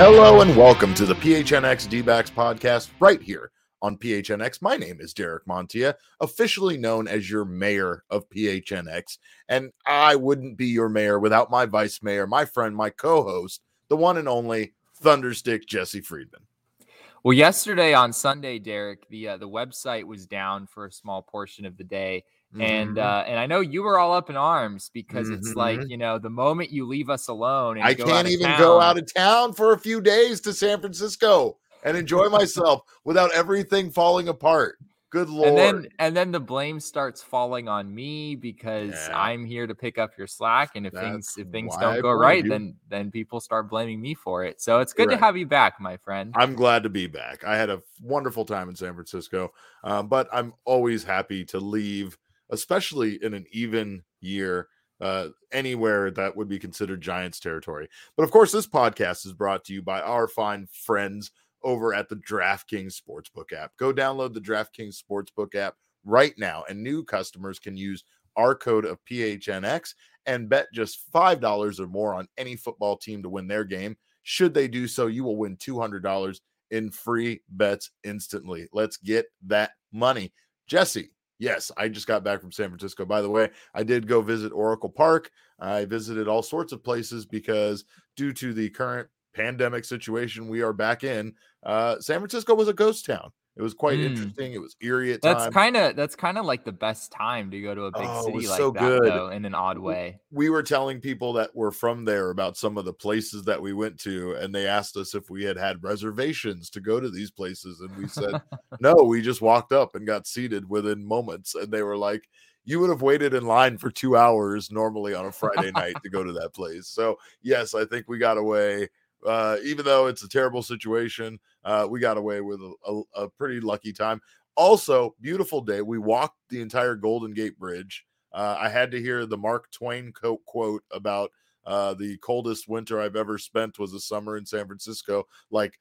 Hello and welcome to the PHNX D-backs podcast right here on PHNX. My name is Derek Montilla, officially known as your mayor of PHNX, and I wouldn't be your mayor without my vice mayor, my friend, my co-host, the one and only Thunderstick Jesse Friedman. Well, yesterday on Sunday, Derek, the uh, the website was down for a small portion of the day. Mm-hmm. And uh, and I know you were all up in arms because mm-hmm. it's like you know the moment you leave us alone, I can't even town, go out of town for a few days to San Francisco and enjoy myself without everything falling apart. Good lord! And then and then the blame starts falling on me because yeah. I'm here to pick up your slack, and if That's things if things don't go right, you. then then people start blaming me for it. So it's good to have you back, my friend. I'm glad to be back. I had a wonderful time in San Francisco, um, but I'm always happy to leave especially in an even year uh, anywhere that would be considered Giants territory. But of course, this podcast is brought to you by our fine friends over at the DraftKings Sportsbook app. Go download the DraftKings Sportsbook app right now, and new customers can use our code of PHNX and bet just $5 or more on any football team to win their game. Should they do so, you will win $200 in free bets instantly. Let's get that money. Jesse, Yes, I just got back from San Francisco. By the way, I did go visit Oracle Park. I visited all sorts of places because due to the current pandemic situation we are back in, uh, San Francisco was a ghost town. It was quite mm. interesting. It was eerie at that's kind of that's kind of like the best time to go to a big oh, city like so that, good. though, in an odd way. We were telling people that were from there about some of the places that we went to, and they asked us if we had had reservations to go to these places, and we said no. We just walked up and got seated within moments, and they were like, "You would have waited in line for two hours normally on a Friday night to go to that place." So yes, I think we got away uh, even though it's a terrible situation, uh, we got away with a, a, a, pretty lucky time. Also, beautiful day. We walked the entire Golden Gate Bridge. Uh, I had to hear the Mark Twain quote, quote about uh, the coldest winter I've ever spent was a summer in San Francisco, like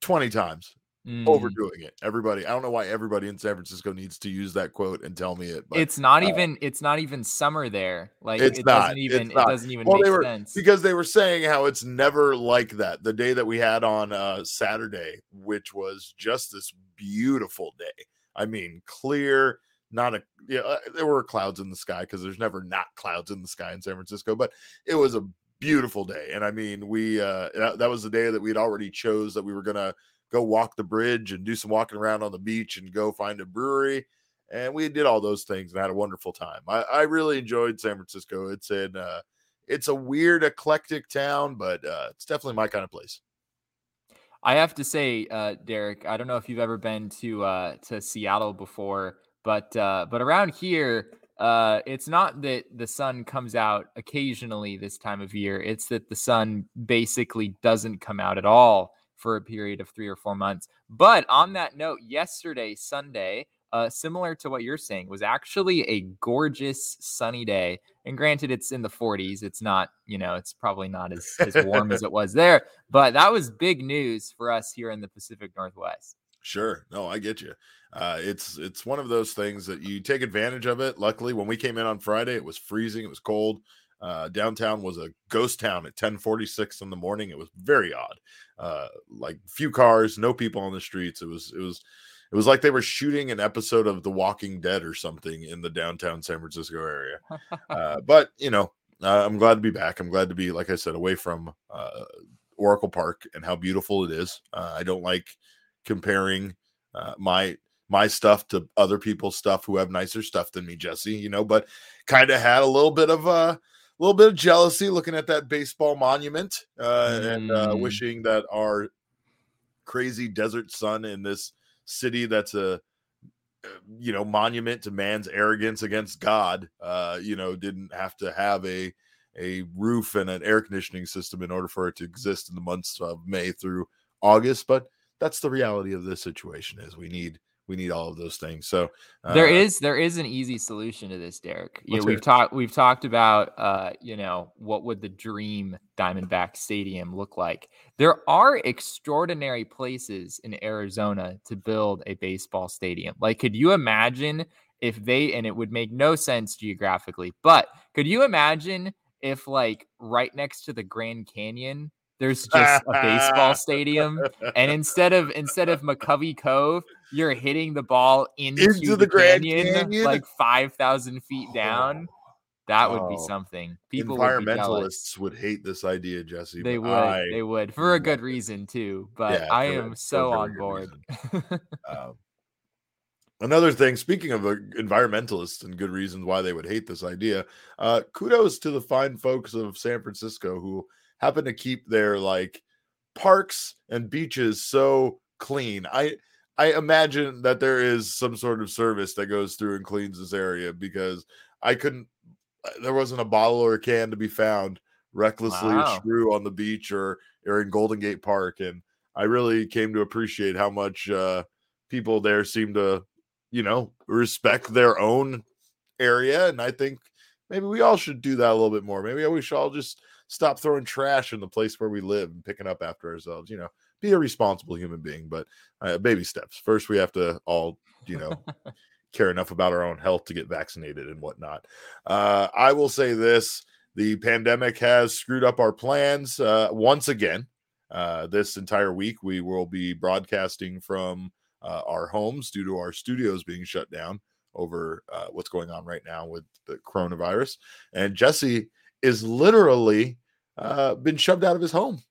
20 times mm. overdoing it. Everybody, I don't know why everybody in San Francisco needs to use that quote and tell me it. But it's not uh, even it's not even summer there. Like it's it not, doesn't even it doesn't even well, make were, sense. Because they were saying how it's never like that. The day that we had on uh Saturday, which was just this beautiful day. I mean, clear, not a yeah, uh, there were clouds in the sky because there's never not clouds in the sky in San Francisco, but it was a beautiful day. And I mean, we uh that, that was the day that we'd already chose that we were gonna go walk the bridge and do some walking around on the beach and go find a brewery. And we did all those things and had a wonderful time. I, I really enjoyed San Francisco. It's in uh, it's a weird, eclectic town, but uh, it's definitely my kind of place. I have to say, uh, Derek, I don't know if you've ever been to uh, to Seattle before, but uh, but around here, uh, it's not that the sun comes out occasionally this time of year. It's that the sun basically doesn't come out at all for a period of three or four months. But on that note, yesterday, Sunday, uh, similar to what you're saying, was actually a gorgeous sunny day. And granted, it's in the 40s. It's not, you know, it's probably not as, as warm as it was there. But that was big news for us here in the Pacific Northwest. Sure. No, I get you. Uh, it's it's one of those things that you take advantage of it. Luckily, when we came in on Friday, it was freezing. It was cold. Uh, downtown was a ghost town at 10:46 in the morning. It was very odd. Uh, like few cars, no people on the streets. It was it was it was like they were shooting an episode of The Walking Dead or something in the downtown San Francisco area. uh, but you know, uh, I'm glad to be back. I'm glad to be, like I said, away from uh, Oracle Park and how beautiful it is. Uh, I don't like comparing uh, my my stuff to other people's stuff who have nicer stuff than me, Jesse. You know, but kind of had a little bit of a little bit of jealousy looking at that baseball monument uh, mm. and uh, mm. wishing that our crazy desert sun in this city that's a you know, monument to man's arrogance against God. Uh, you know, didn't have to have a a roof and an air conditioning system in order for it to exist in the months of May through August. But that's the reality of this situation is we need we need all of those things. So uh, there is there is an easy solution to this, Derek. Yeah, we've talked we've talked about uh, you know, what would the dream Diamondback Stadium look like? There are extraordinary places in Arizona to build a baseball stadium. Like, could you imagine if they and it would make no sense geographically, but could you imagine if like right next to the Grand Canyon there's just a baseball stadium and instead of instead of mccovey cove you're hitting the ball into, into the, the grand canyon, canyon, like 5000 feet down. That would be oh, something. People environmentalists would, would, hate this idea jesse they would I, they would for a good reason too but yeah, i am so on board. um, Another thing, speaking of uh, environmentalists and good reasons why they would hate this idea, uh, kudos to the fine folks of San Francisco who happen to keep their like parks and beaches so clean. I I imagine that there is some sort of service that goes through and cleans this area because I couldn't uh, there wasn't a bottle or a can to be found recklessly wow. strew on the beach or or in Golden Gate Park and I really came to appreciate how much uh, people there seem to, you know, respect their own area and I think maybe we all should do that a little bit more. Maybe we should all just stop throwing trash in the place where we live and picking up after ourselves. You know, be a responsible human being, but uh, baby steps. First, we have to all, you know, care enough about our own health to get vaccinated and whatnot. Uh, I will say this the pandemic has screwed up our plans uh, once again. Uh, this entire week, we will be broadcasting from uh, our homes due to our studios being shut down over uh, what's going on right now with the coronavirus. And Jesse is literally uh, been shoved out of his home.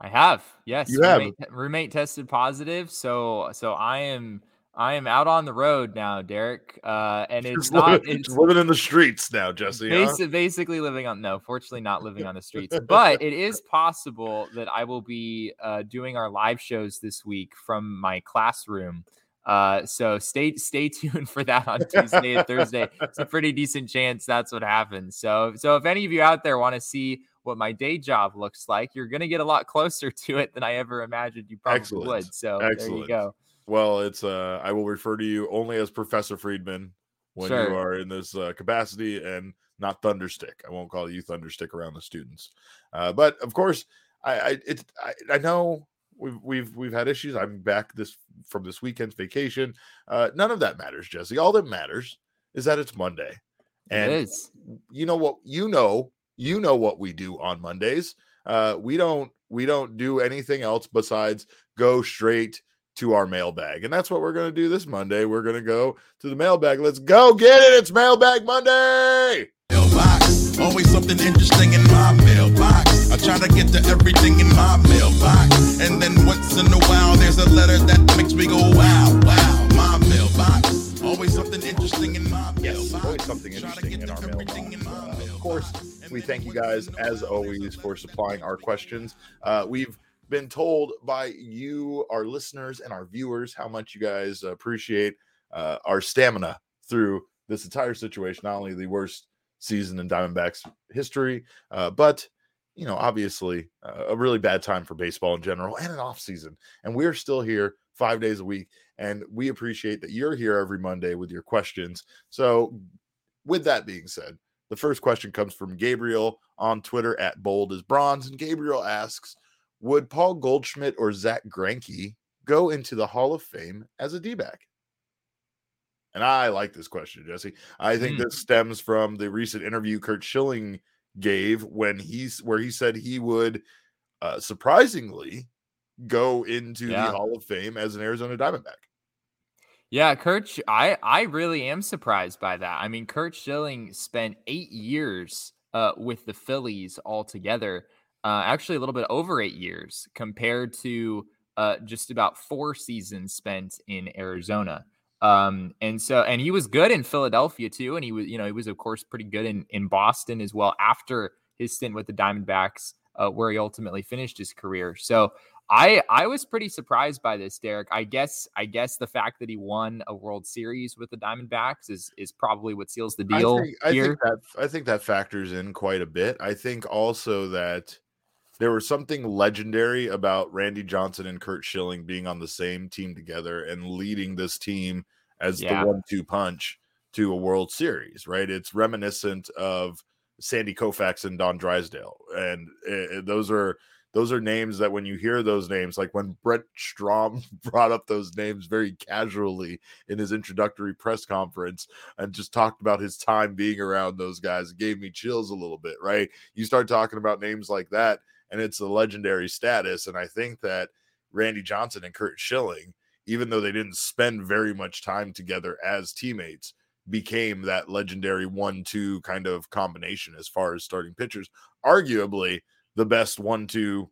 I have, yes. You roommate, have. Roommate tested positive, so so I am I am out on the road now, Derek. Uh, and it's not living, it's living in the streets now, Jesse. Basi- huh? Basically living on no, fortunately not living on the streets, but it is possible that I will be uh, doing our live shows this week from my classroom. Uh, so stay stay tuned for that on Tuesday and Thursday. It's a pretty decent chance that's what happens. So so if any of you out there want to see what my day job looks like, you're gonna get a lot closer to it than I ever imagined you probably Excellent. would. So Excellent. there you go. Well, it's uh I will refer to you only as Professor Friedman when sure. you are in this uh, capacity and not Thunderstick. I won't call you Thunderstick around the students. Uh, but of course, I I, it, I I know We've we've we've had issues. I'm back this from this weekend's vacation. Uh, none of that matters, Jesse. All that matters is that it's Monday, and you know what? You know, you know what we do on Mondays. Uh, we don't we don't do anything else besides go straight to our mailbag, and that's what we're going to do this Monday. We're going to go to the mailbag. Let's go get it! It's Mailbag Monday. Mailbox, always something interesting in my mailbox. I try to get to everything in my thank you guys, as always, for supplying our questions. Uh, we've been told by you, our listeners, and our viewers how much you guys appreciate uh, our stamina through this entire situation. Not only the worst season in Diamondbacks history, uh, but you know, obviously uh, a really bad time for baseball in general and an off season. And we're still here five days a week. And we appreciate that you're here every Monday with your questions. So, with that being said, the first question comes from Gabriel on Twitter at bold as bronze. And Gabriel asks, would Paul Goldschmidt or Zack Greinke go into the Hall of Fame as a D back? And I like this question, Jesse. I think mm. this stems from the recent interview Curt Schilling gave when he's where he said he would uh, surprisingly go into yeah. the Hall of Fame as an Arizona Diamondback. Yeah, Curt, I I really am surprised by that. I mean, Curt Schilling spent eight years uh, with the Phillies altogether. Uh, actually, a little bit over eight years compared to uh, just about four seasons spent in Arizona. Um, and so, and he was good in Philadelphia too. And he was, you know, he was of course pretty good in, in Boston as well after his stint with the Diamondbacks, uh, where he ultimately finished his career. So I I was pretty surprised by this, Derek. I guess I guess the fact that he won a World Series with the Diamondbacks is is probably what seals the deal I think, I here. think that I think that factors in quite a bit. I think also that there was something legendary about Randy Johnson and Curt Schilling being on the same team together and leading this team as Yeah. the one-two punch to a World Series. Right? It's reminiscent of Sandy Koufax and Don Drysdale, and uh, those are those are names that when you hear those names, like when Brent Strom brought up those names very casually in his introductory press conference and just talked about his time being around those guys, it gave me chills a little bit, right? You start talking about names like that, and it's a legendary status. And I think that Randy Johnson and Curt Schilling, even though they didn't spend very much time together as teammates, became that legendary one-two kind of combination as far as starting pitchers. Arguably the best one-two,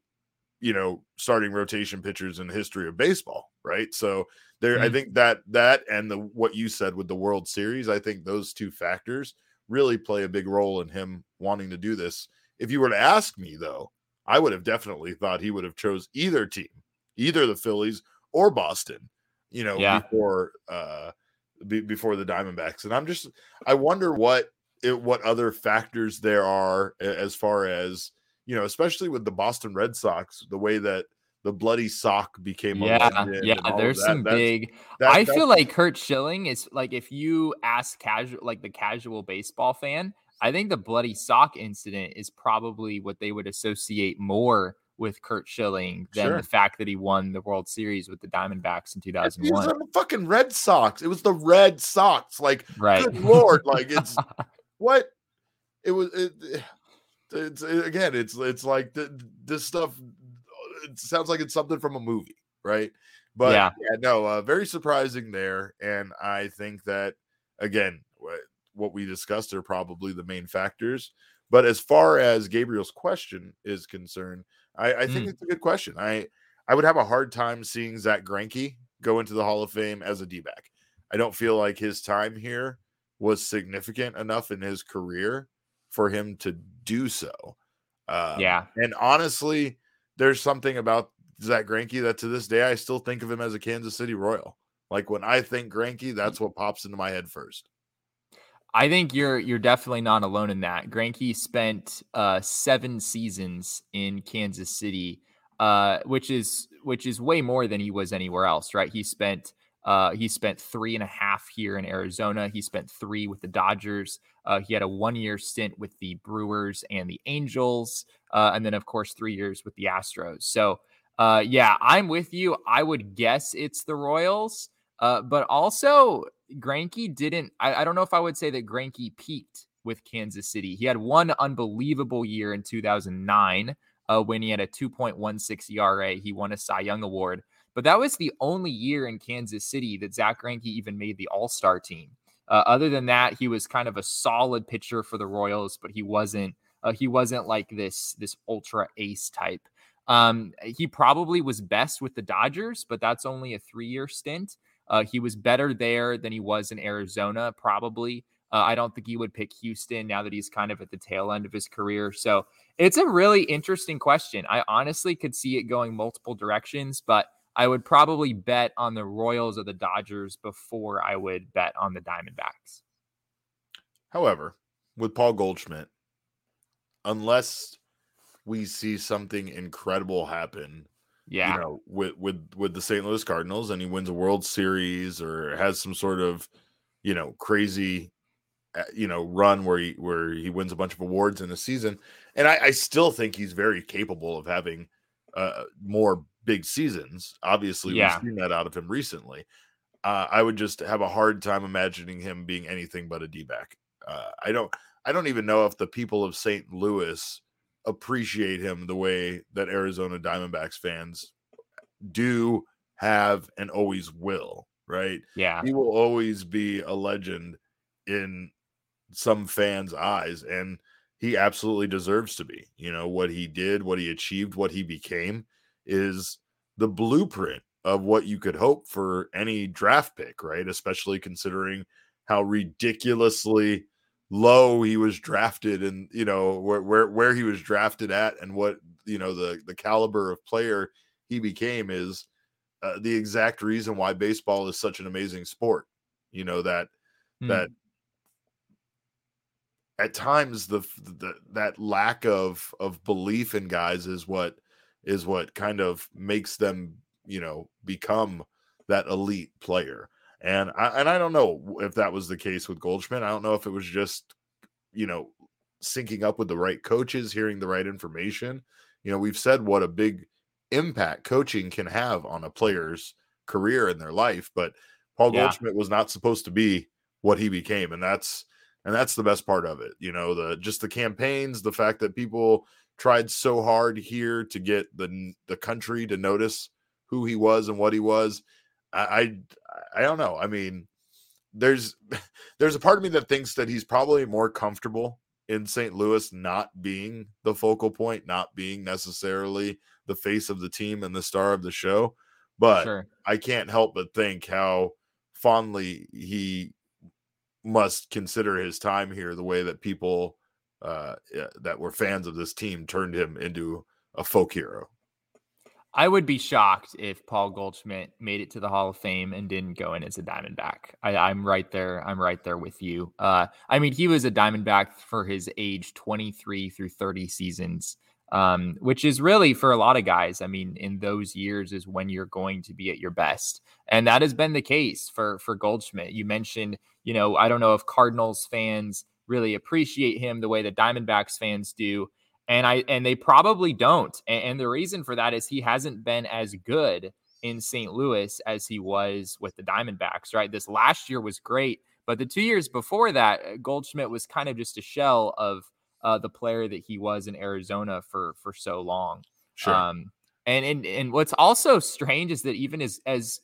you know, starting rotation pitchers in the history of baseball, right? So there, I Mhm. think that that and the what you said with the World Series, I think those two factors really play a big role in him wanting to do this. If you were to ask me though, I would have definitely thought he would have chose either team, either the Phillies or Boston, you know, Yeah. before uh be, before the Diamondbacks. And I'm just I wonder what it, what other factors there are as far as, you know, especially with the Boston Red Sox, the way that the bloody sock became a yeah, yeah. and all of There's some That's- big. that- I feel like Curt Schilling is like if you ask casual, like the casual baseball fan, I think the bloody sock incident is probably what they would associate more with Curt Schilling than Sure. the fact that he won the World Series with the Diamondbacks in He was 2001. on the fucking Red Sox. It was the Red Sox. Like, Right. good lord, like it's what it was. It, it's it- again, it's it's like th- this stuff. It sounds like it's something from a movie, right? But Yeah. yeah, no, uh, very surprising there, and I think that again, what, what we discussed are probably the main factors. But as far as Gabriel's question is concerned, I, I think Mm. it's a good question. I I would have a hard time seeing Zack Greinke go into the Hall of Fame as a D back. I don't feel like his time here was significant enough in his career for him to do so. Um, yeah. and honestly, there's something about Zack Greinke that to this day I still think of him as a Kansas City Royal. Like when I think Greinke, that's what pops into my head first. I think you're you're definitely not alone in that. Greinke spent uh, seven seasons in Kansas City, uh, which is which is way more than he was anywhere else, right? He spent uh, he spent three and a half here in Arizona. He spent three with the Dodgers. Uh, he had a one year stint with the Brewers and the Angels, uh, and then of course three years with the Astros. So uh, yeah, I'm with you. I would guess it's the Royals. Uh, but also, Greinke didn't. I, I don't know if I would say that Greinke peaked with Kansas City. He had one unbelievable year in 2009 uh, when he had a 2.16 ERA. He won a Cy Young Award, but that was the only year in Kansas City that Zack Greinke even made the All Star team. Uh, other than that, he was kind of a solid pitcher for the Royals, but he wasn't. Uh, he wasn't like this this ultra ace type. Um, he probably was best with the Dodgers, but that's only a three year stint. Uh, he was better there than he was in Arizona, probably. Uh, I don't think he would pick Houston now that he's kind of at the tail end of his career. So it's a really interesting question. I honestly could see it going multiple directions, but I would probably bet on the Royals or the Dodgers before I would bet on the Diamondbacks. However, with Paul Goldschmidt, unless we see something incredible happen, Yeah. you know, with with with the St. Louis Cardinals, and he wins a World Series or has some sort of, you know, crazy, uh, you know, run where he where he wins a bunch of awards in a season, and I, I still think he's very capable of having uh, more big seasons. Obviously, Yeah. we've seen that out of him recently. Uh, I would just have a hard time imagining him being anything but a D back. Uh, I don't. I don't even know if the people of St. Louis appreciate him the way that Arizona Diamondbacks fans do have and always will, right? Yeah. He will always be a legend in some fans' eyes and he absolutely deserves to be. You know, what he did, what he achieved, what he became is the blueprint of what you could hope for any draft pick, right? Especially considering how ridiculously low he was drafted and you know where where where he was drafted at and what you know the the caliber of player he became is uh, the exact reason why baseball is such an amazing sport. You know that mm. that at times the, the that lack of of belief in guys is what is what kind of makes them you know become that elite player and I and I don't know if that was the case with Goldschmidt. I don't know if it was just you know syncing up with the right coaches, hearing the right information. You know, we've said what a big impact coaching can have on a player's career in their life, but Paul yeah. Goldschmidt was not supposed to be what he became, and that's and that's the best part of it. You know, the just the campaigns, the fact that people tried so hard here to get the the country to notice who he was and what he was. I I, I don't know. I mean, there's there's a part of me that thinks that he's probably more comfortable in St. Louis not being the focal point, not being necessarily the face of the team and the star of the show. But sure. I can't help but think how fondly he must consider his time here the way that people uh, that were fans of this team turned him into a folk hero. I would be shocked if Paul Goldschmidt made it to the Hall of Fame and didn't go in as a Diamondback. I, am right there. I'm right there with you. Uh, I mean, he was a Diamondback for his age 23 through 30 seasons, um, which is really for a lot of guys. I mean, in those years is when you're going to be at your best, and that has been the case for for Goldschmidt. You mentioned, you know, I don't know if Cardinals fans really appreciate him the way the Diamondbacks fans do and I and they probably don't. And, and, the reason for that is he hasn't been as good in St. Louis as he was with the Diamondbacks. Right, this last year was great, but the two years before that, uh, Goldschmidt was kind of just a shell of uh, the player that he was in Arizona for for so long. Sure. Um, and and and what's also strange is that even as as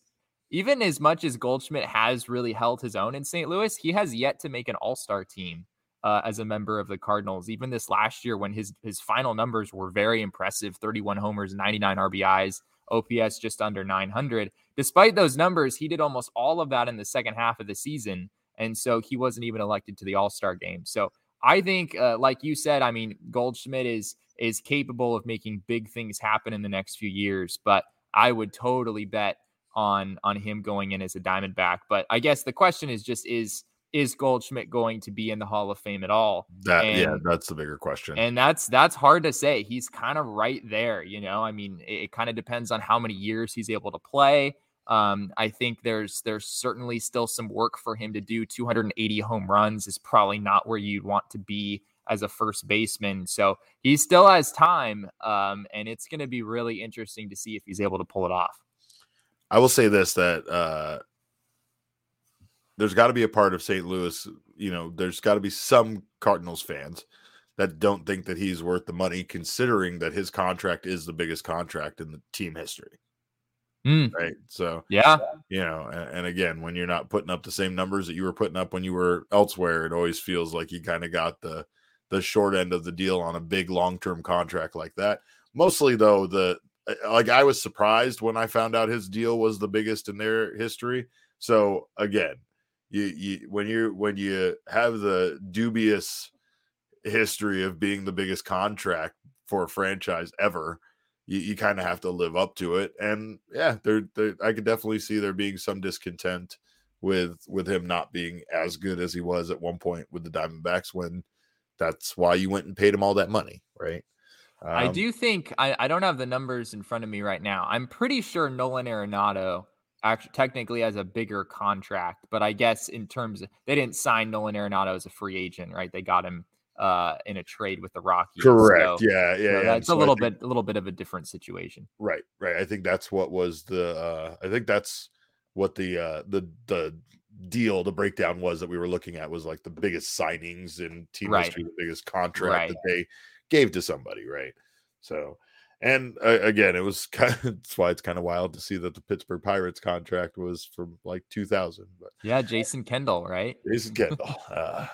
even as much as Goldschmidt has really held his own in St. Louis, he has yet to make an All Star team uh, as a member of the Cardinals. Even this last year, when his his final numbers were very impressive 31 homers, 99 RBIs, OPS just under 900. Despite those numbers, he did almost all of that in the second half of the season. And so he wasn't even elected to the All Star game. So I think, uh, like you said, I mean, Goldschmidt is is capable of making big things happen in the next few years. But I would totally bet on on him going in as a Diamondback. But I guess the question is just is is Goldschmidt going to be in the Hall of Fame at all? That and, yeah, that's the bigger question. And that's that's hard to say. He's kind of right there, you know. I mean, it, it kind of depends on how many years he's able to play. Um, I think there's there's certainly still some work for him to do. 280 home runs is probably not where you'd want to be as a first baseman. So he still has time, um, and it's going to be really interesting to see if he's able to pull it off. I will say this that uh, there's got to be a part of St. Louis, you know, there's got to be some Cardinals fans that don't think that he's worth the money, considering that his contract is the biggest contract in the team history. Mm. Right. So, yeah, you know, and, and, again, when you're not putting up the same numbers that you were putting up when you were elsewhere, it always feels like you kind of got the the short end of the deal on a big long term contract like that. Mostly, though, the Uh, like I was surprised when I found out his deal was the biggest in their history. So again, you, you when you when you have the dubious history of being the biggest contract for a franchise ever you, you kind of have to live up to it and yeah there i could definitely see there being some discontent with with him not being as good as he was at one point with the diamondbacks when that's why you went and paid him all that money right um, i do think I, I don't have the numbers in front of me right now i'm pretty sure nolan arenado actually technically has a bigger contract, but I guess in terms of they didn't sign Nolan Arenado as a free agent, right? They got him uh, in a trade with the Rockies. Correct. So, yeah, yeah, so yeah. It's a little think, bit a little bit of a different situation. Right, right. I think that's what was the uh I think that's what the uh the the deal, the breakdown was that we were looking at was like the biggest signings in team right. history, the biggest contract right. that they gave to somebody, right? So and uh, again, it was kind of, that's why it's kind of wild to see that the Pittsburgh Pirates contract was from like 2000. But yeah, Jason Kendall, right? Jason Kendall, uh,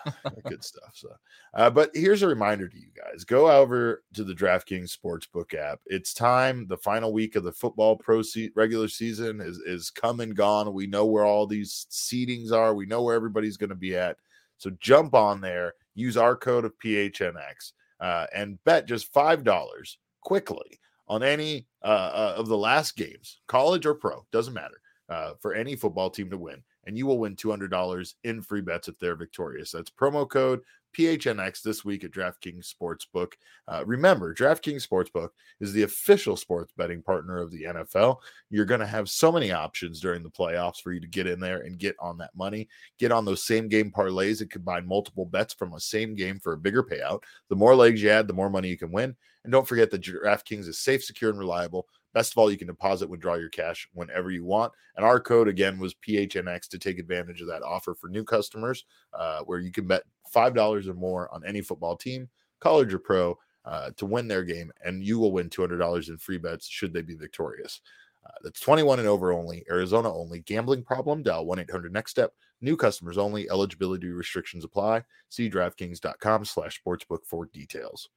good stuff. So, uh, but here's a reminder to you guys: go over to the DraftKings Sportsbook app. It's time. The final week of the football pro se- regular season is is come and gone. We know where all these seedings are. We know where everybody's going to be at. So jump on there. Use our code of PHNX uh, and bet just five dollars quickly on any uh, uh, of the last games, college or pro, doesn't matter, uh, for any football team to win. And you will win $200 in free bets if they're victorious. That's promo code PHNX this week at DraftKings Sportsbook. Uh, remember, DraftKings Sportsbook is the official sports betting partner of the NFL. You're going to have so many options during the playoffs for you to get in there and get on that money. Get on those same game parlays and combine multiple bets from a same game for a bigger payout. The more legs you add, the more money you can win. And don't forget that DraftKings is safe, secure, and reliable. Best of all, you can deposit, withdraw your cash whenever you want. And our code again was PHNX to take advantage of that offer for new customers, uh, where you can bet five dollars or more on any football team, college or pro, uh, to win their game, and you will win two hundred dollars in free bets should they be victorious. Uh, that's 21 and over only, Arizona only. Gambling problem? Dial 1 800 Next Step. New customers only. Eligibility restrictions apply. See DraftKings.com slash sportsbook for details.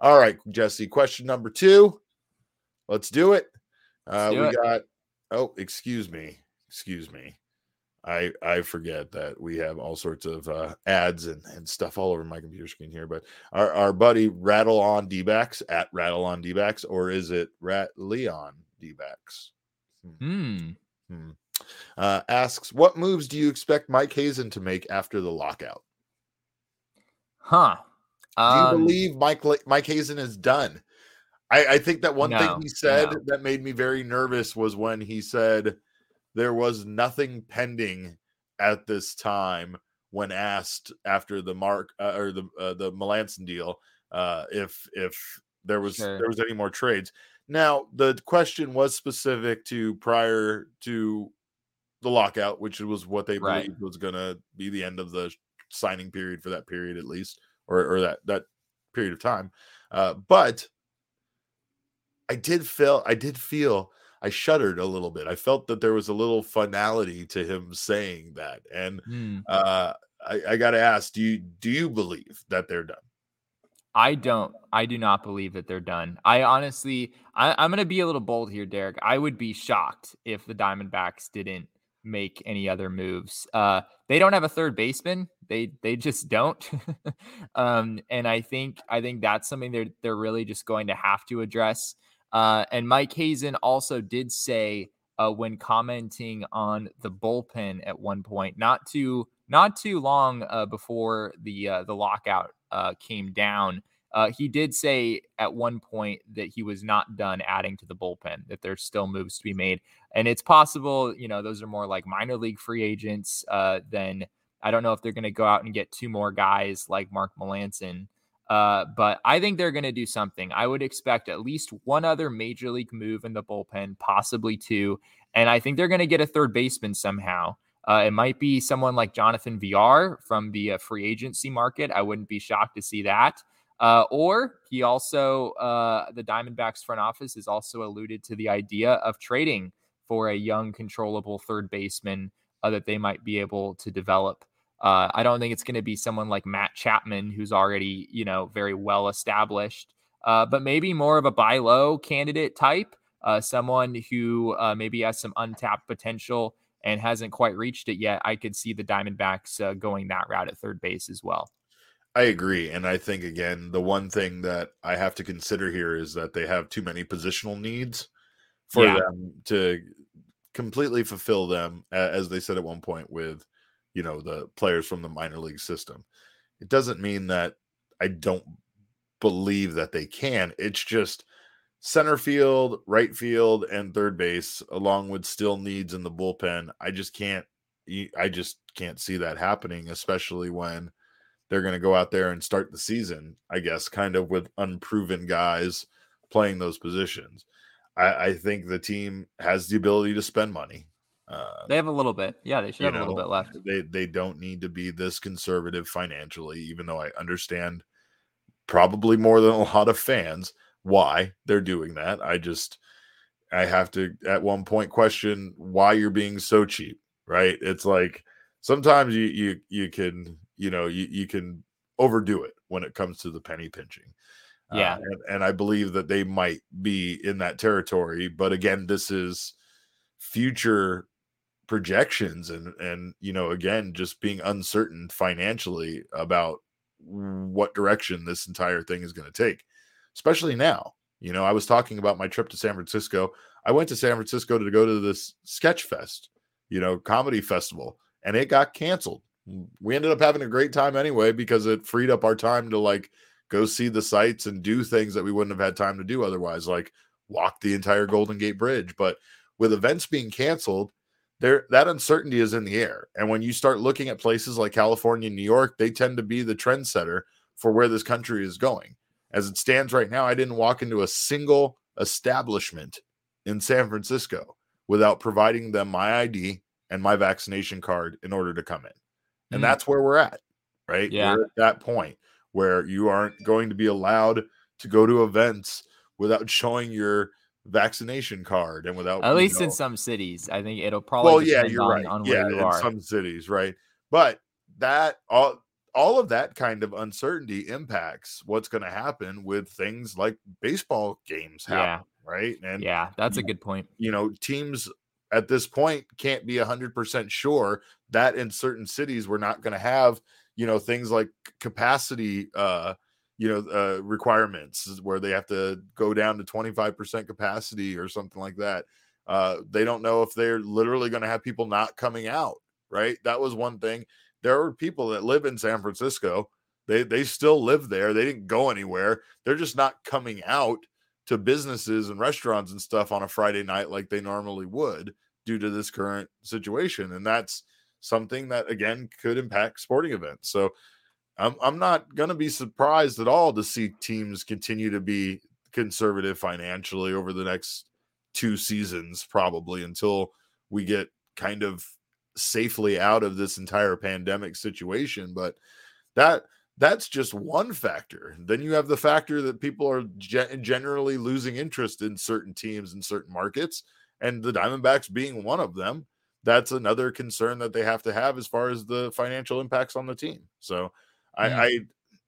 All right, Jesse. Question number two. Let's do it. Uh, do we it. got. Oh, excuse me. Excuse me. I I forget that we have all sorts of uh, ads and, and stuff all over my computer screen here. But our, our buddy Rattle on D-backs at Rattle on D-backs, or is it Rat Leon D-backs? Hmm. Hmm. Uh, asks, what moves do you expect Mike Hazen to make after the lockout? Huh. Do you Um, believe Mike Mike Hazen is done? I, I think that one No, thing he said no. that made me very nervous was when he said there was nothing pending at this time when asked after the Mark uh, or the uh, the Melancon deal uh, if if there was Sure. there was any more trades. Now the question was specific to prior to the lockout, which was what they Right. believed was going to be the end of the signing period for that period at least, or or that that period of time. Uh, but I did feel I did feel I shuddered a little bit. I felt that there was a little finality to him saying that, and hmm. uh, I, I got to ask: Do you do you believe that they're done? I don't. I do not believe that they're done. I honestly, I, I'm going to be a little bold here, Derek. I would be shocked if the Diamondbacks didn't make any other moves. Uh, they don't have a third baseman. They they just don't. um, and I think I think that's something they're they're really just going to have to address. Uh, and Mike Hazen also did say uh, when commenting on the bullpen at one point, not too not too long uh, before the uh, the lockout uh, came down. Uh, he did say at one point that he was not done adding to the bullpen, that there's still moves to be made. And it's possible, you know, those are more like minor league free agents than I don't know if they're going to go out and get two more guys like Mark Melancon. Uh, but I think they're going to do something. I would expect at least one other major league move in the bullpen, possibly two. And I think they're going to get a third baseman somehow. Uh, it might be someone like Jonathan Villar from the uh, free agency market. I wouldn't be shocked to see that. Uh, or he also, uh, the Diamondbacks front office has also alluded to the idea of trading for a young, controllable third baseman uh, that they might be able to develop. Uh, I don't think it's going to be someone like Matt Chapman, who's already, you know, very well established, uh, but maybe more of a buy low candidate type, uh, someone who uh, maybe has some untapped potential and hasn't quite reached it yet. I could see the Diamondbacks uh, going that route at third base as well. I agree, and I think again the one thing that I have to consider here is that they have too many positional needs for Yeah. them to completely fulfill them, as they said at one point with, you know, the players from the minor league system. It doesn't mean that I don't believe that they can. It's just center field, right field, and third base, along with still needs in the bullpen. I just can't. I just can't see that happening, especially when they're going to go out there and start the season. I guess kind of with unproven guys playing those positions. I, I think the team has the ability to spend money. Uh, They have a little bit. Yeah, they should have a little bit left. They they don't need to be this conservative financially, even though I understand probably more than a lot of fans why they're doing that. I just I have to at one point question why you're being so cheap, right? It's like sometimes you you you can, you know, you, you can overdo it when it comes to the penny pinching. Uh, Yeah. and, and I believe that they might be in that territory. But again, this is future projections and and you know again just being uncertain financially about what direction this entire thing is going to take especially now You know, I was talking about my trip to San Francisco. I went to San Francisco to go to this sketch fest, you know, comedy festival, and it got canceled. We ended up having a great time anyway because it freed up our time to like go see the sights and do things that we wouldn't have had time to do otherwise, like walk the entire Golden Gate Bridge. But with events being canceled, there that uncertainty is in the air. And when you start looking at places like California and New York, they tend to be the trendsetter for where this country is going. As it stands right now, I didn't walk into a single establishment in San Francisco without providing them my ID and my vaccination card in order to come in. And mm. that's where we're at, right? Yeah. We're at that point where you aren't going to be allowed to go to events without showing your vaccination card and without at least know, in some cities i think it'll probably well yeah you're on, right on yeah in are. some cities right but that all all of that kind of uncertainty impacts what's going to happen with things like baseball games happen, yeah. right and yeah that's a good point you know teams at this point can't be 100% sure that in certain cities we're not going to have you know things like capacity uh you know uh, requirements where they have to go down to 25% capacity or something like that uh, they don't know if they're literally going to have people not coming out right? That was one thing. There are people that live in san francisco they they still live there they didn't go anywhere they're just not coming out to businesses and restaurants and stuff on a friday night like they normally would due to this current situation and that's something that again could impact sporting events so I'm I'm not going to be surprised at all to see teams continue to be conservative financially over the next two seasons, probably until we get kind of safely out of this entire pandemic situation. But that that's just one factor. Then you have the factor that people are ge- generally losing interest in certain teams in certain markets, and the Diamondbacks being one of them. That's another concern that they have to have as far as the financial impacts on the team. So I. I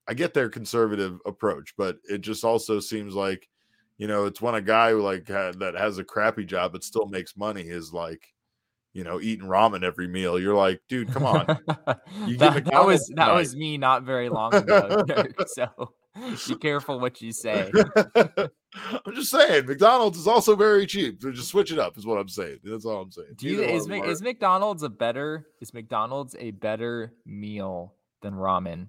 I get their conservative approach, but it just also seems like, you know, it's when a guy who like that has a crappy job but still makes money is like, you know, eating ramen every meal. You're like, dude, come on. that, that was that was me not very long ago. so be careful what you say. I'm just saying, McDonald's is also very cheap. So just switch it up, is what I'm saying. That's all I'm saying. Do you, is, is McDonald's a better is McDonald's a better meal than ramen?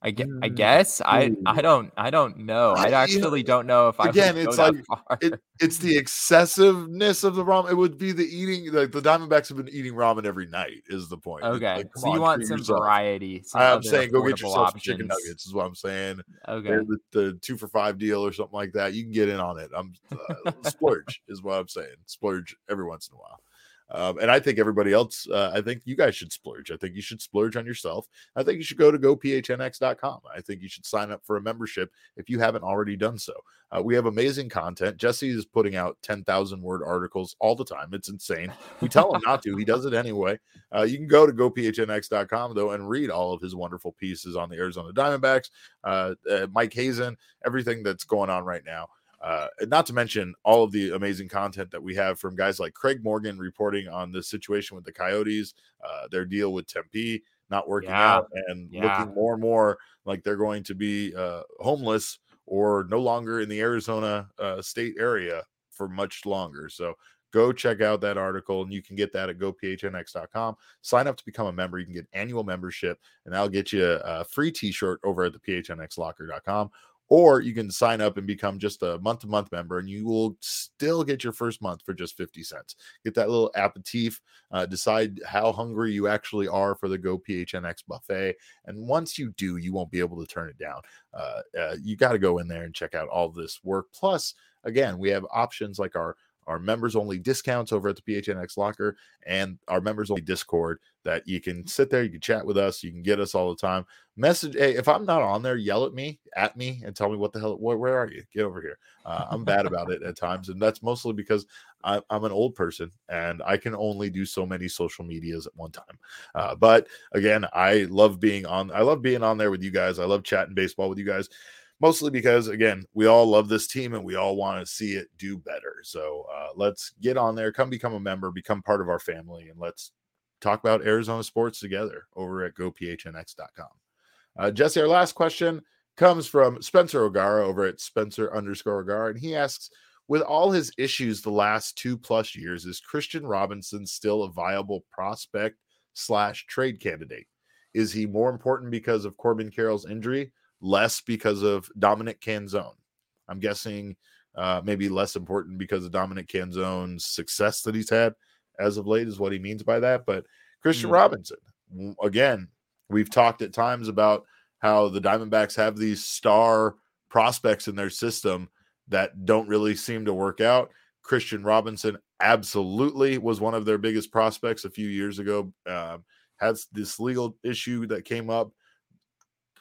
I, guess, I guess I I don't I don't know. I actually don't know if I again. It's like it, it's the excessiveness of the ramen. It would be the eating. Like the Diamondbacks have been eating ramen every night. Is the point? Okay, like, so on, you want some yourself. variety. Some I'm saying go get yourself some chicken nuggets. Is what I'm saying. Okay, the, the, two for five deal or something like that. You can get in on it. I'm uh, splurge is what I'm saying. Splurge every once in a while. Um, and I think everybody else, uh, I think you guys should splurge. I think you should splurge on yourself. I think you should go to gophnx.com. I think you should sign up for a membership if you haven't already done so. Uh, we have amazing content. Jesse is putting out 10,000 word articles all the time. It's insane. We tell him not to, he does it anyway. Uh, you can go to gophnx.com, though, and read all of his wonderful pieces on the Arizona Diamondbacks, uh, uh, Mike Hazen, everything that's going on right now. Uh, not to mention all of the amazing content that we have from guys like Craig Morgan reporting on the situation with the Coyotes, uh, their deal with Tempe not working yeah. out, and yeah. looking more and more like they're going to be uh, homeless or no longer in the Arizona uh, state area for much longer. So go check out that article and you can get that at gophnx.com sign up to become a member you can get annual membership and that'll get you a free t-shirt over at the phnxlocker.com or you can sign up and become just a month to month member and you will still get your first month for just 50 cents. Get that little aperitif uh, decide how hungry you actually are for the go phnx buffet and once you do you won't be able to turn it down. Uh, uh, you got to go in there and check out all this work. Plus again we have options like our our members only discounts over at the PHNX Locker and our members only Discord that you can sit there, you can chat with us, you can get us all the time. Message, hey, if I'm not on there, yell at me, at me, and tell me what the hell, where, where are you? Get over here. Uh, I'm bad about it at times, and that's mostly because I, am an old person and I can only do so many social medias at one time. Uh, but again, I love being on. I love being on there with you guys. I love chatting baseball with you guys mostly because again we all love this team and we all want to see it do better so uh, let's get on there come become a member become part of our family and let's talk about arizona sports together over at gophnx.com uh, jesse our last question comes from Spencer O'Gara over at Spencer underscore O'Gara, and he asks, with all his issues the last two plus years, is Kristian Robinson still a viable prospect slash trade candidate? Is he more important because of Corbin Carroll's injury, less because of Dominic Canzone? I'm guessing uh, maybe less important because of Dominic Canzone's success that he's had as of late, is what he means by that. But Kristian mm-hmm. Robinson, again, we've talked at times about how the Diamondbacks have these star prospects in their system that don't really seem to work out. Kristian Robinson absolutely was one of their biggest prospects a few years ago. Uh, has this legal issue that came up.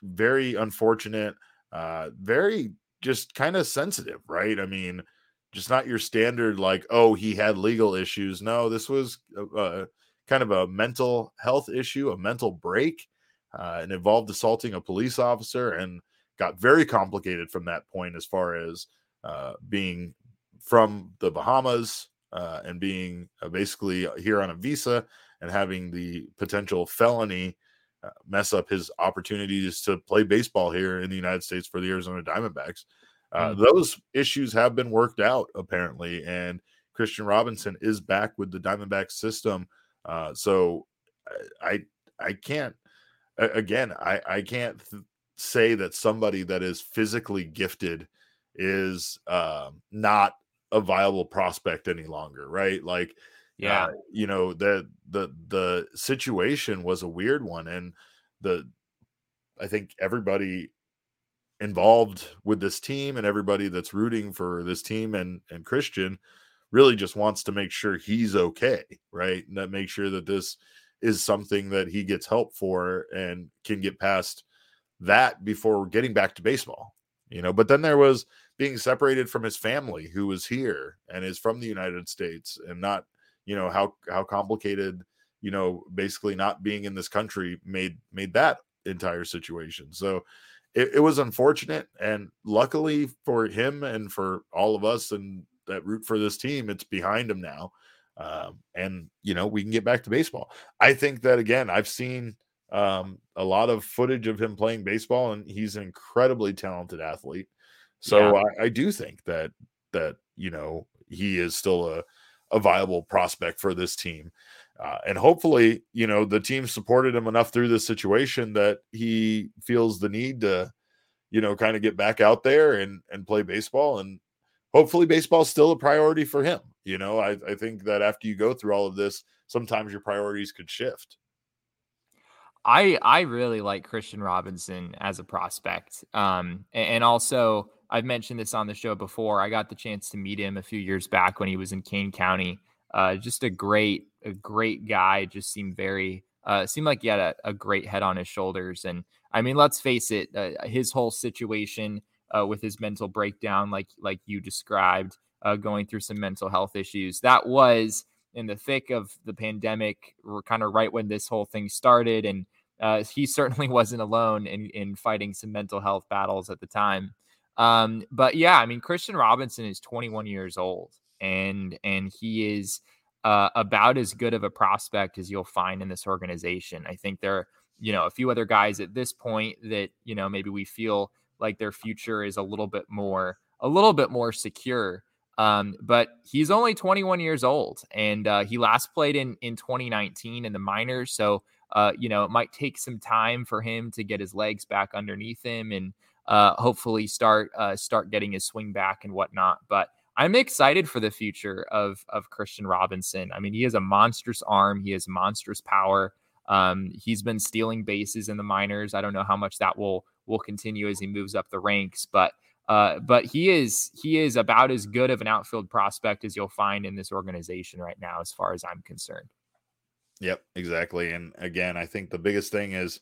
Very unfortunate. Uh, very just kind of sensitive, right? I mean, just not your standard like, oh, he had legal issues. No, this was kind of a mental health issue, a mental break, uh, and involved assaulting a police officer, and got very complicated from that point as far as uh, being from the Bahamas uh, and being uh, basically here on a visa and having the potential felony uh, mess up his opportunities to play baseball here in the United States for the Arizona Diamondbacks. Uh, mm-hmm. Those issues have been worked out apparently, and Kristian Robinson is back with the Diamondback system. Uh, so I I can't again I I can't th- say that somebody that is physically gifted is uh, not a viable prospect any longer, right? Like yeah. uh, you know the the the situation was a weird one and the i think everybody involved with this team and everybody that's rooting for this team and and kristian really just wants to make sure he's okay right? And that make sure that this is something that he gets help for and can get past that before getting back to baseball you know? But then there was being separated from his family who was here and is from the united states and not you know how how complicated you know basically not being in this country made made that entire situation. So it, it was unfortunate and luckily for him and for all of us and that root for this team it's behind him now um, and you know we can get back to baseball. I think that again i've seen um, a lot of footage of him playing baseball and he's an incredibly talented athlete. So yeah. I, I do think that that you know he is still a a viable prospect for this team. Uh, and hopefully, you know, the team supported him enough through this situation that he feels the need to, you know, kind of get back out there and and play baseball. And hopefully, baseball is still a priority for him. You know, I, I think that after you go through all of this, sometimes your priorities could shift. I I really like Kristian Robinson as a prospect, um, and also I've mentioned this on the show before. I got the chance to meet him a few years back when he was in Kane County. Uh, just a great, a great guy. Just seemed very, uh, seemed like he had a, a, great head on his shoulders. And I mean, let's face it, uh, his whole situation uh, with his mental breakdown, like like you described, uh, going through some mental health issues, that was in the thick of the pandemic, or kind of right when this whole thing started. And uh, he certainly wasn't alone in in fighting some mental health battles at the time. Um, but yeah, I mean, Kristian Robinson is 21 years old, and and he is uh, about as good of a prospect as you'll find in this organization. I think there are, you know, a few other guys at this point that you know maybe we feel like their future is a little bit more a little bit more secure. Um, but he's only 21 years old, and uh, he last played in in 2019 in the minors. So uh, you know, it might take some time for him to get his legs back underneath him and uh, hopefully start uh, start getting his swing back and whatnot. But I'm excited for the future of of Kristian Robinson. I mean, he has a monstrous arm. He has monstrous power. Um, he's been stealing bases in the minors. I don't know how much that will will continue as he moves up the ranks, but uh, but he is he is about as good of an outfield prospect as you'll find in this organization right now, as far as I'm concerned. Yep, exactly. And again, I think the biggest thing is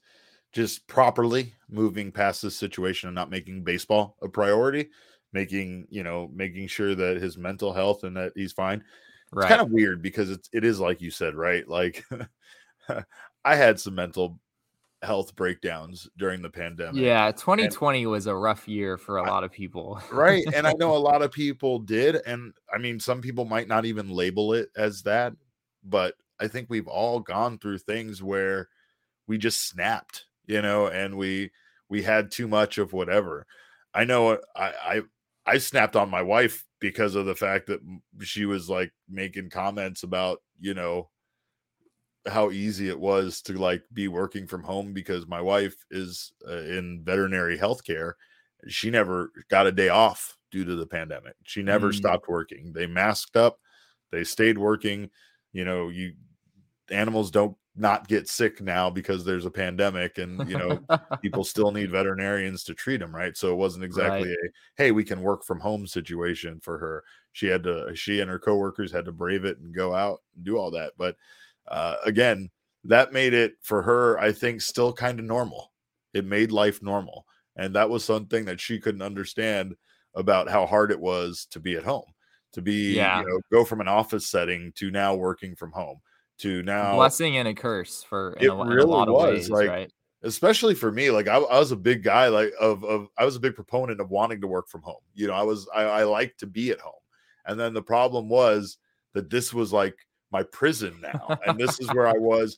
just properly moving past this situation and not making baseball a priority, making, you know, making sure that his mental health and that he's fine. Right. It's kind of weird because it's it is like you said, right? Like I had some mental health breakdowns during the pandemic. Yeah, 2020 and, was a rough year for a lot of people. right. And I know a lot of people did. And I mean, some people might not even label it as that, but I think we've all gone through things where we just snapped you know, and we we had too much of whatever. I know I I I snapped on my wife because of the fact that she was like making comments about, you know, how easy it was to like be working from home because my wife is uh, in veterinary healthcare. She never got a day off due to the pandemic. She never mm. stopped working. They masked up, they stayed working. You know, you animals don't not get sick now because there's a pandemic and you know people still need veterinarians to treat them right so it wasn't exactly right. a hey we can work from home situation for her she had to she and her coworkers had to brave it and go out and do all that but uh, again that made it for her i think still kind of normal it made life normal and that was something that she couldn't understand about how hard it was to be at home to be yeah. you know go from an office setting to now working from home to now a blessing and a curse for it a, really in a lot was, of ways, like, right? Especially for me, like I, I, was a big guy, like of of I was a big proponent of wanting to work from home. You know, I was I, I like to be at home, and then the problem was that this was like my prison now, and this is where I was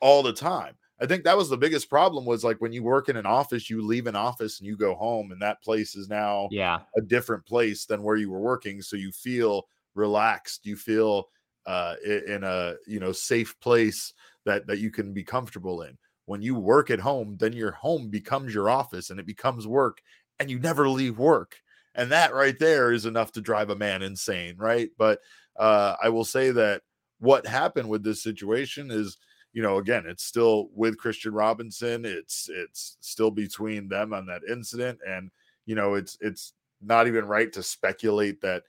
all the time. I think that was the biggest problem was like when you work in an office, you leave an office and you go home, and that place is now yeah a different place than where you were working. So you feel relaxed, you feel uh, in a you know safe place that that you can be comfortable in. When you work at home, then your home becomes your office and it becomes work, and you never leave work. And that right there is enough to drive a man insane, right? But uh, I will say that what happened with this situation is you know again it's still with kristian robinson it's it's still between them on that incident and you know it's it's not even right to speculate that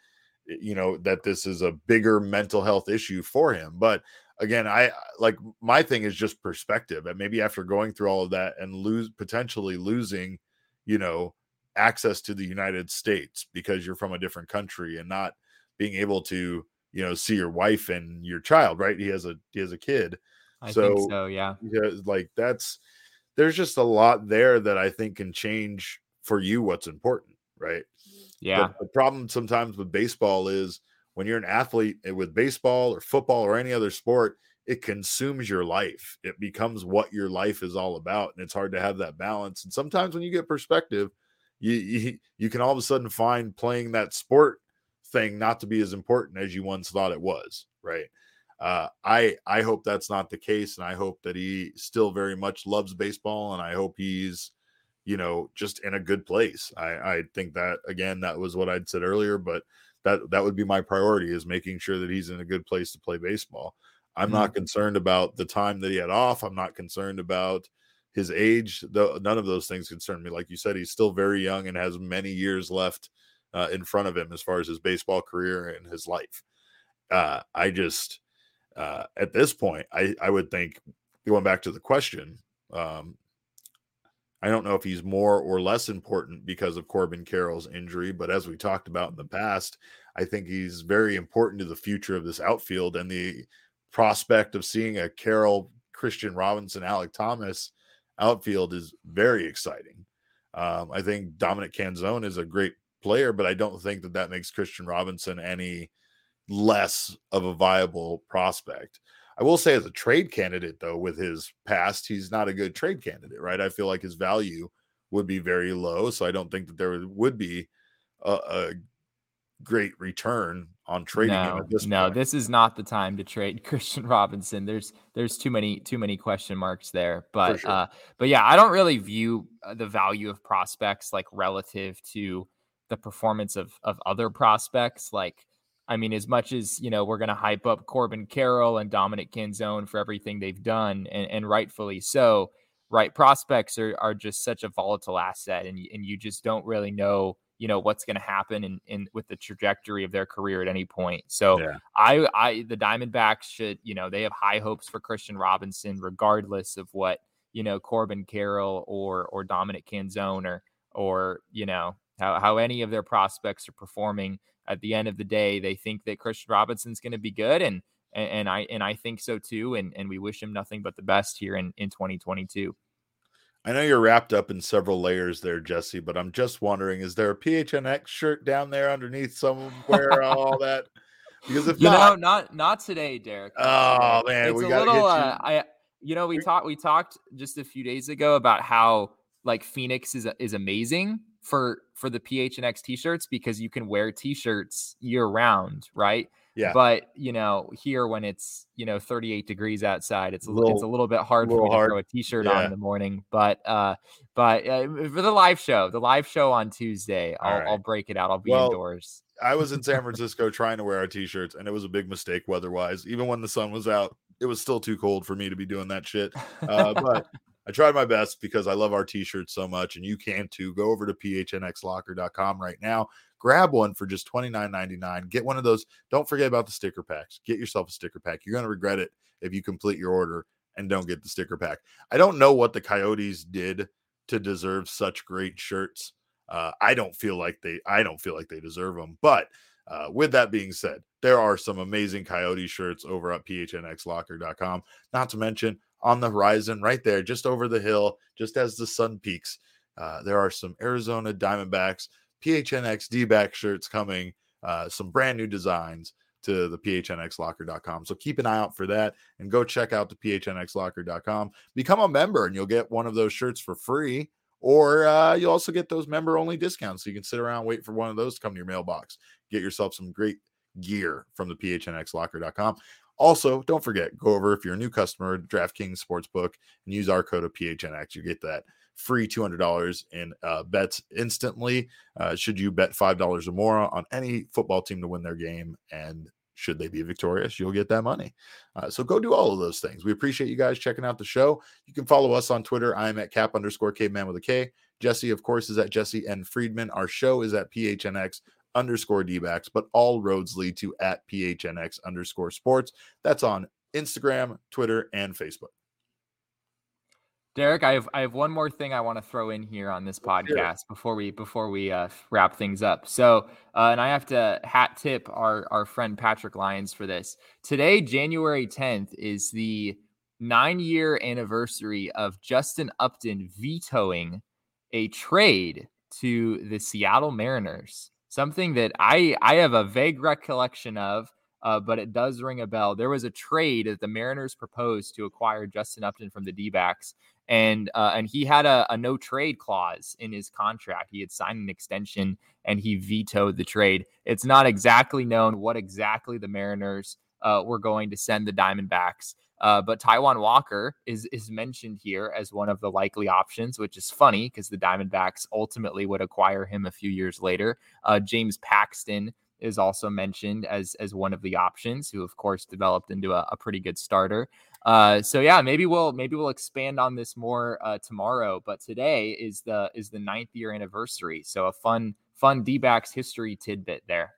you know that this is a bigger mental health issue for him but again i like my thing is just perspective and maybe after going through all of that and lose potentially losing you know access to the united states because you're from a different country and not being able to you know see your wife and your child right? He has a he has a kid. I so, so yeah. yeah like that's there's just a lot there that i think can change for you what's important right yeah. The, the problem sometimes with baseball is when you're an athlete eh, with baseball or football or any other sport, it consumes your life. It becomes what your life is all about, and it's hard to have that balance. And sometimes when you get perspective, you you, you can all of a sudden find playing that sport thing not to be as important as you once thought it was. Right. Uh, I I hope that's not the case, and I hope that he still very much loves baseball, and I hope he's you know, just in a good place. I, I think that again, that was what I'd said earlier, but that that would be my priority is making sure that he's in a good place to play baseball. I'm mm-hmm. not concerned about the time that he had off. I'm not concerned about his age. Though none of those things concern me. Like you said, he's still very young and has many years left uh, in front of him as far as his baseball career and his life. Uh, I just uh, at this point, I I would think going back to the question, um, I don't know if he's more or less important because of Corbin Carroll's injury, but as we talked about in the past, I think he's very important to the future of this outfield and the prospect of seeing a Carroll, Kristian Robinson, Alek Thomas outfield is very exciting. Um, I think Dominic Canzone is a great player, but I don't think that that makes Kristian Robinson any less of a viable prospect. I will say, as a trade candidate, though, with his past, he's not a good trade candidate, right? I feel like his value would be very low. So I don't think that there would be a, a great return on trading no, him at this no, point. this is not the time to trade Kristian Robinson. There's there's too many too many question marks there. But sure. uh but yeah, I don't really view uh, the value of prospects like relative to the performance of of other prospects like I mean, as much as you know, we're going to hype up Corbin Carroll and Dominic Canzone for everything they've done, and, and rightfully so. Right, prospects are are just such a volatile asset, and and you just don't really know, you know, what's going to happen in, in with the trajectory of their career at any point. So, yeah. I I the Diamondbacks should, you know, they have high hopes for Kristian Robinson, regardless of what you know Corbin Carroll or or Dominic Canzone or or you know how how any of their prospects are performing at the end of the day, they think that Kristian Robinson's going to be good, and, and I and I think so too. And and we wish him nothing but the best here in in 2022. I know you're wrapped up in several layers there, Jesse, but I'm just wondering: is there a PHNX shirt down there underneath somewhere? all that because if you not, know, not not today, Derek. Oh man, it's we a little. Uh, I you know we talked we talked just a few days ago about how like Phoenix is is amazing for for the PHNX t-shirts because you can wear t-shirts year round, right? Yeah. But you know, here when it's you know 38 degrees outside, it's a little, it's a little bit hard little for me hard. to throw a t-shirt yeah. on in the morning. But uh, but uh, for the live show, the live show on Tuesday, I'll, right. I'll break it out. I'll be well, indoors. I was in San Francisco trying to wear our t-shirts, and it was a big mistake weather-wise. Even when the sun was out, it was still too cold for me to be doing that shit. Uh, but I tried my best because I love our t-shirts so much, and you can too. Go over to phnxlocker.com right now. Grab one for just $29.99. Get one of those. Don't forget about the sticker packs. Get yourself a sticker pack. You're going to regret it if you complete your order and don't get the sticker pack. I don't know what the Coyotes did to deserve such great shirts. Uh, I don't feel like they I don't feel like they deserve them. But uh, with that being said, there are some amazing Coyote shirts over at phnxlocker.com. Not to mention on the horizon, right there, just over the hill, just as the sun peaks, uh, there are some Arizona Diamondbacks PHNX D back shirts coming, uh, some brand new designs to the phnxlocker.com. So keep an eye out for that and go check out the phnxlocker.com. Become a member and you'll get one of those shirts for free or uh, you'll also get those member only discounts. So you can sit around, wait for one of those to come to your mailbox. Get yourself some great gear from the phnxlocker.com. Also, don't forget, go over if you're a new customer, DraftKings Sportsbook, and use our code of PHNX. You get that free $200 in uh, bets instantly. Uh, should you bet $5 or more on any football team to win their game and should they be victorious, you'll get that money. Uh, so go do all of those things. We appreciate you guys checking out the show. You can follow us on Twitter. I'm at cap underscore caveman with a K. Jesse, of course, is at Jesse N. Friedman. Our show is at PHNX underscore dbacks, but all roads lead to at PHNX underscore sports. That's on Instagram, Twitter, and Facebook. Derek, I have I have one more thing I want to throw in here on this podcast before we before we uh, wrap things up. So, uh, and I have to hat tip our our friend Patrick Lyons for this. Today, January 10th, is the nine year anniversary of Justin Upton vetoing a trade to the Seattle Mariners. Something that I I have a vague recollection of uh, but it does ring a bell. There was a trade that the Mariners proposed to acquire Justin Upton from the D backs, and uh, and he had a, a, no trade clause in his contract. He had signed an extension, and he vetoed the trade. It's not exactly known what exactly the Mariners uh, were going to send the Diamondbacks. Uh, but Taijuan Walker is is mentioned here as one of the likely options, which is funny because the Diamondbacks ultimately would acquire him a few years later. Uh, James Paxton is also mentioned as as one of the options, who of course developed into a, a pretty good starter. Uh, so yeah, maybe we'll maybe we'll expand on this more uh, tomorrow. But today is the is the ninth year anniversary, so a fun fun D backs history tidbit there.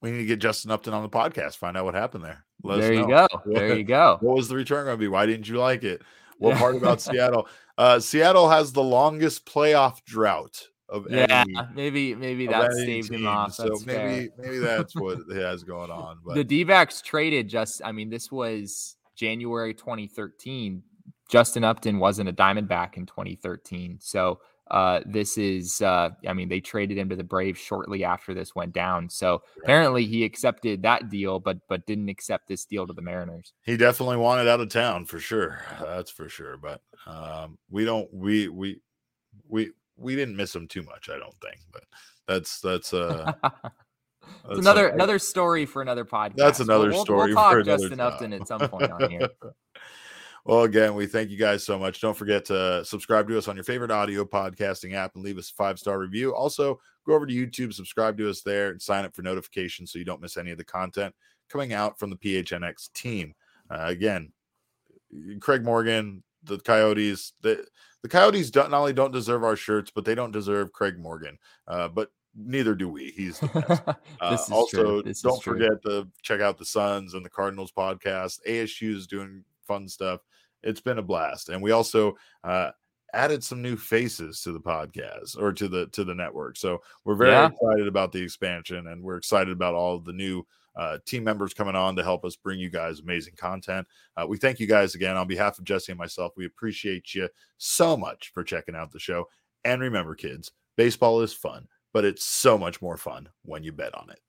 We need to get Justin Upton on the podcast, find out what happened there. Let there you go. There you go. What was the return going to be? Why didn't you like it? What part about Seattle? Uh, Seattle has the longest playoff drought of any. yeah, any, maybe maybe that saved team. him off. That's so maybe fair. maybe that's what he has going on. But the D-backs traded just I mean, this was January 2013. Justin Upton wasn't a Diamondback in 2013. So uh, this is uh, I mean, they traded him to the Braves shortly after this went down. So apparently he accepted that deal, but but didn't accept this deal to the Mariners. He definitely wanted out of town for sure. That's for sure. But um, we don't we we we we didn't miss him too much, I don't think. But that's that's uh That's another another story for another podcast. That's another we'll, story. We'll, talk Justin Upton at some point on here. well, again, we thank you guys so much. Don't forget to subscribe to us on your favorite audio podcasting app and leave us a five star review. Also, go over to YouTube, subscribe to us there, and sign up for notifications so you don't miss any of the content coming out from the PHNX team. Uh, again, Craig Morgan, the Coyotes, the the Coyotes don't not only don't deserve our shirts, but they don't deserve Craig Morgan. Uh, but neither do we. He's the best. uh, also, don't forget to check out the Suns and the Cardinals podcast. ASU is doing fun stuff. It's been a blast, and we also uh, added some new faces to the podcast or to the to the network. So we're very yeah. excited about the expansion, and we're excited about all the new uh, team members coming on to help us bring you guys amazing content. Uh, we thank you guys again on behalf of Jesse and myself. We appreciate you so much for checking out the show. And remember, kids, baseball is fun, but it's so much more fun when you bet on it.